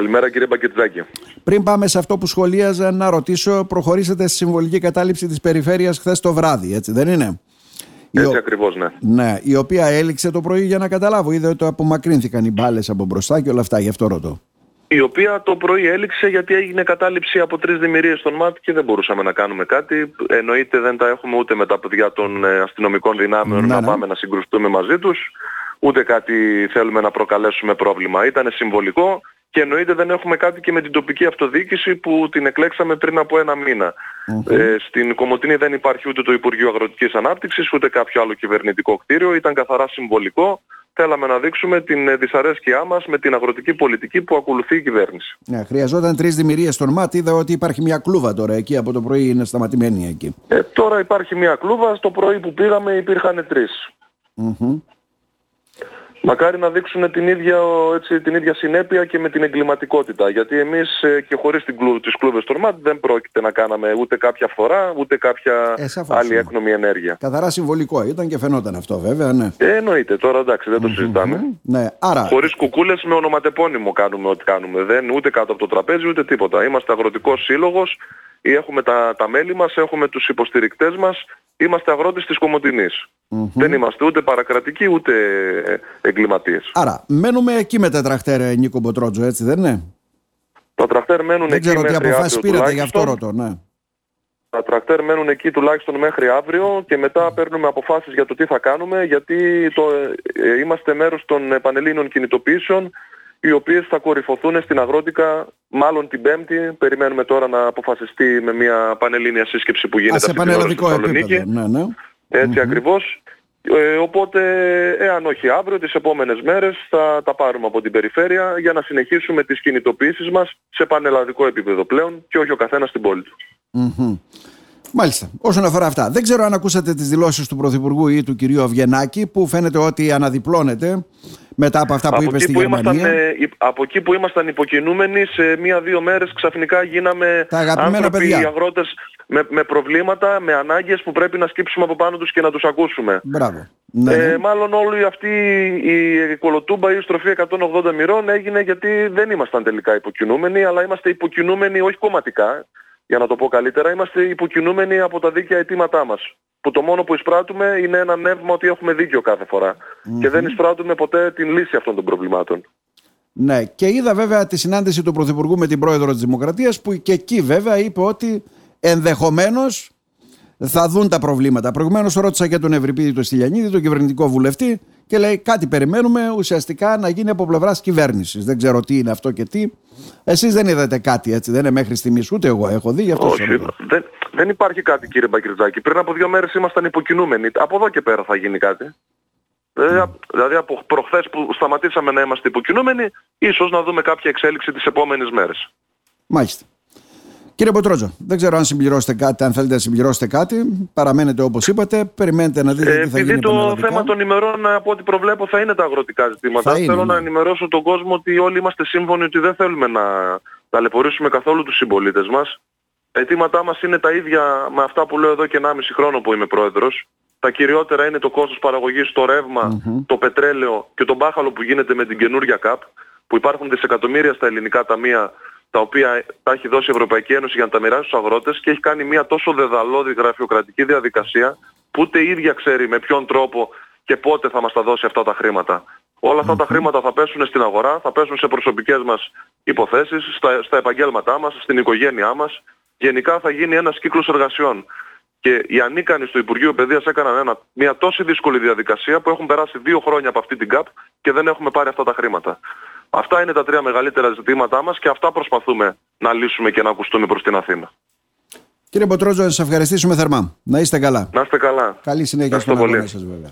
Καλημέρα κύριε Μπακετζάκη. Πριν πάμε σε αυτό που σχολίαζα να ρωτήσω, προχωρήσατε στη συμβολική κατάληψη της περιφέρειας χθες το βράδυ, έτσι δεν είναι; Έτσι ο... ακριβώς, ναι. Ναι, η οποία έληξε το πρωί για να καταλάβω. Είδα ότι απομακρύνθηκαν οι μπάλες από μπροστά και όλα αυτά, γι' αυτό ρωτώ. Η οποία το πρωί έληξε γιατί έγινε κατάληψη από τρεις δημιουργίες στον ΜΑΤ και δεν μπορούσαμε να κάνουμε κάτι. Εννοείται δεν τα έχουμε ούτε με τα παιδιά των ε, αστυνομικών δυνάμεων ναι, να ναι. πάμε να συγκρουστούμε μαζί τους ούτε κάτι θέλουμε να προκαλέσουμε πρόβλημα. Ήταν συμβολικό και εννοείται δεν έχουμε κάτι και με την τοπική αυτοδιοίκηση που την εκλέξαμε πριν από ένα Ε, στην Κομωτινή δεν υπάρχει ούτε το Υπουργείο Αγροτικής Ανάπτυξης ούτε κάποιο άλλο κυβερνητικό κτίριο. Ήταν καθαρά συμβολικό. Θέλαμε να δείξουμε την δυσαρέσκειά μας με την αγροτική πολιτική που ακολουθεί η κυβέρνηση. Ναι, χρειαζόταν τρεις δημιουργίες στον ΜΑΤ. Είδα ότι υπάρχει μια κλούβα τώρα εκεί από το πρωί είναι σταματημένη εκεί. Ε, τώρα υπάρχει μια κλούβα. Στο πρωί που πήγαμε υπήρχαν τρεις. Μακάρι να δείξουν την ίδια, έτσι, την ίδια συνέπεια και με την εγκληματικότητα. Γιατί εμείς ε, και χωρίς την κλου, τις κλούβες του ΡΜΑΤ δεν πρόκειται να κάναμε ούτε κάποια φορά ούτε κάποια ε, άλλη έκνομη ενέργεια. Καθαρά συμβολικό ήταν και φαινόταν αυτό βέβαια, ναι. Ε, εννοείται, τώρα εντάξει δεν το συζητάμε. Ναι. Άρα... Χωρίς κουκούλες με ονοματεπώνυμο κάνουμε ό,τι κάνουμε. Δεν ούτε κάτω από το τραπέζι ούτε τίποτα. Είμαστε αγροτικός σύλλογος ή έχουμε τα, τα μέλη μας, έχουμε τους υποστηρικτές μας, είμαστε αγρότες της κομωτινης Δεν είμαστε ούτε παρακρατικοί ούτε εγκληματίες. Άρα μένουμε εκεί με τα τραχτέρ Νίκο Μποτρότζο έτσι δεν είναι; Τα τραχτέρ μένουν δεν εκεί ξέρω τι αποφάσεις πήρατε γι' αυτό ρωτώ. Ναι. Τα τρακτέρ μένουν εκεί τουλάχιστον μέχρι αύριο και μετά παίρνουμε αποφάσεις για το τι θα κάνουμε γιατί το, ε, είμαστε μέρος των Πανελλήνων κινητοποιήσεων οι οποίες θα κορυφωθούν στην αγρότικα μάλλον την Πέμπτη. Περιμένουμε τώρα να αποφασιστεί με μια πανελλήνια σύσκεψη που γίνεται σε πανελλαδικό επίπεδο. Ναι, ναι. Έτσι ακριβώς. Ε, οπότε, εάν όχι αύριο, τις επόμενες μέρες θα τα πάρουμε από την περιφέρεια για να συνεχίσουμε τις κινητοποιήσεις μας σε πανελλαδικό επίπεδο πλέον και όχι ο καθένας στην πόλη του. Μάλιστα. Όσον αφορά αυτά, δεν ξέρω αν ακούσατε τις δηλώσεις του Πρωθυπουργού ή του κυρίου Αυγενάκη που φαίνεται ότι αναδιπλώνεται μετά από αυτά που είπε στη Γερμανία. Ήμασταν, ε, από εκεί που ήμασταν υποκινούμενοι σε μία-δύο μέρες ξαφνικά γίναμε άνθρωποι, παιδιά. αγρότες με, με προβλήματα, με ανάγκες που πρέπει να σκύψουμε από πάνω τους και να τους ακούσουμε. Μπράβο. Ναι. Ε, μάλλον όλη αυτή η κολοτούμπα ή η στροφή 180 μοιρών έγινε γιατί δεν ήμασταν τελικά υποκινούμενοι, αλλά είμαστε υποκινούμενοι όχι κομματικά, για να το πω καλύτερα, είμαστε υποκινούμενοι από τα δίκαια αιτήματά μας. Που το μόνο που εισπράττουμε είναι ένα νεύμα ότι έχουμε δίκιο κάθε Και δεν εισπράττουμε ποτέ την λύση αυτών των προβλημάτων. Ναι, και είδα βέβαια τη συνάντηση του Πρωθυπουργού με την Πρόεδρο της Δημοκρατίας που και εκεί βέβαια είπε ότι ενδεχομένως θα δουν τα προβλήματα. Προηγουμένως ρώτησα και τον Ευρυπίδη του Στυλιανίδη, τον κυβερνητικό βουλευτή, και λέει κάτι περιμένουμε ουσιαστικά να γίνει από πλευράς κυβέρνησης. Δεν ξέρω τι είναι αυτό και τι. Εσείς δεν είδατε κάτι έτσι, δεν είναι μέχρι στιγμής ούτε εγώ έχω δει γι' αυτό. Όχι, δεν, δεν υπάρχει κάτι κύριε Μπακριτζάκη. Πριν από δύο μέρες ήμασταν υποκινούμενοι. Από εδώ και πέρα θα γίνει κάτι. Mm. Δηλαδή από προχθές που σταματήσαμε να είμαστε υποκινούμενοι, ίσως να δούμε κάποια εξέλιξη τις επόμενες μέρες. Μάλιστα. Κύριε Ποτρότζο, δεν ξέρω αν συμπληρώσετε κάτι, αν θέλετε να συμπληρώσετε κάτι. Παραμένετε όπως είπατε. Περιμένετε να δείτε ε, τι θα γίνει. Επειδή το θέμα των ημερών από ό,τι προβλέπω θα είναι τα αγροτικά ζητήματα. Είναι, Θέλω ναι. να ενημερώσω τον κόσμο ότι όλοι είμαστε σύμφωνοι ότι δεν θέλουμε να ταλαιπωρήσουμε καθόλου τους συμπολίτες μας. Τα αιτήματά μας είναι τα ίδια με αυτά που λέω εδώ και 1,5 χρόνο που είμαι πρόεδρος. Τα κυριότερα είναι το κόστος παραγωγής, το ρευμα το πετρέλαιο και το μπάχαλο που γίνεται με την καινούργια ΚΑΠ, που υπάρχουν δισεκατομμύρια στα ελληνικά ταμεία τα οποία τα έχει δώσει η Ευρωπαϊκή Ένωση για να τα μοιράσει στους αγρότες και έχει κάνει μια τόσο δεδαλώδη γραφειοκρατική διαδικασία που ούτε η ίδια ξέρει με ποιον τρόπο και πότε θα μας τα δώσει αυτά τα χρήματα. Όλα αυτά τα χρήματα θα πέσουν στην αγορά, θα πέσουν σε προσωπικές μας υποθέσεις, στα, στα επαγγέλματά μας, στην οικογένειά μας. Γενικά θα γίνει ένας κύκλος εργασιών. Και οι ανίκανοι στο Υπουργείο Παιδείας έκαναν ένα, μια τόσο δύσκολη διαδικασία που έχουν περάσει δύο χρόνια από αυτή την ΚΑΠ και δεν έχουμε πάρει αυτά τα χρήματα. Αυτά είναι τα τρία μεγαλύτερα ζητήματά μας και αυτά προσπαθούμε να λύσουμε και να ακουστούμε προς την Αθήνα. Κύριε Μποτρόζο, να σας ευχαριστήσουμε θερμά. Να είστε καλά. Να είστε καλά. Καλή συνέχεια στον αγώνα σας βέβαια.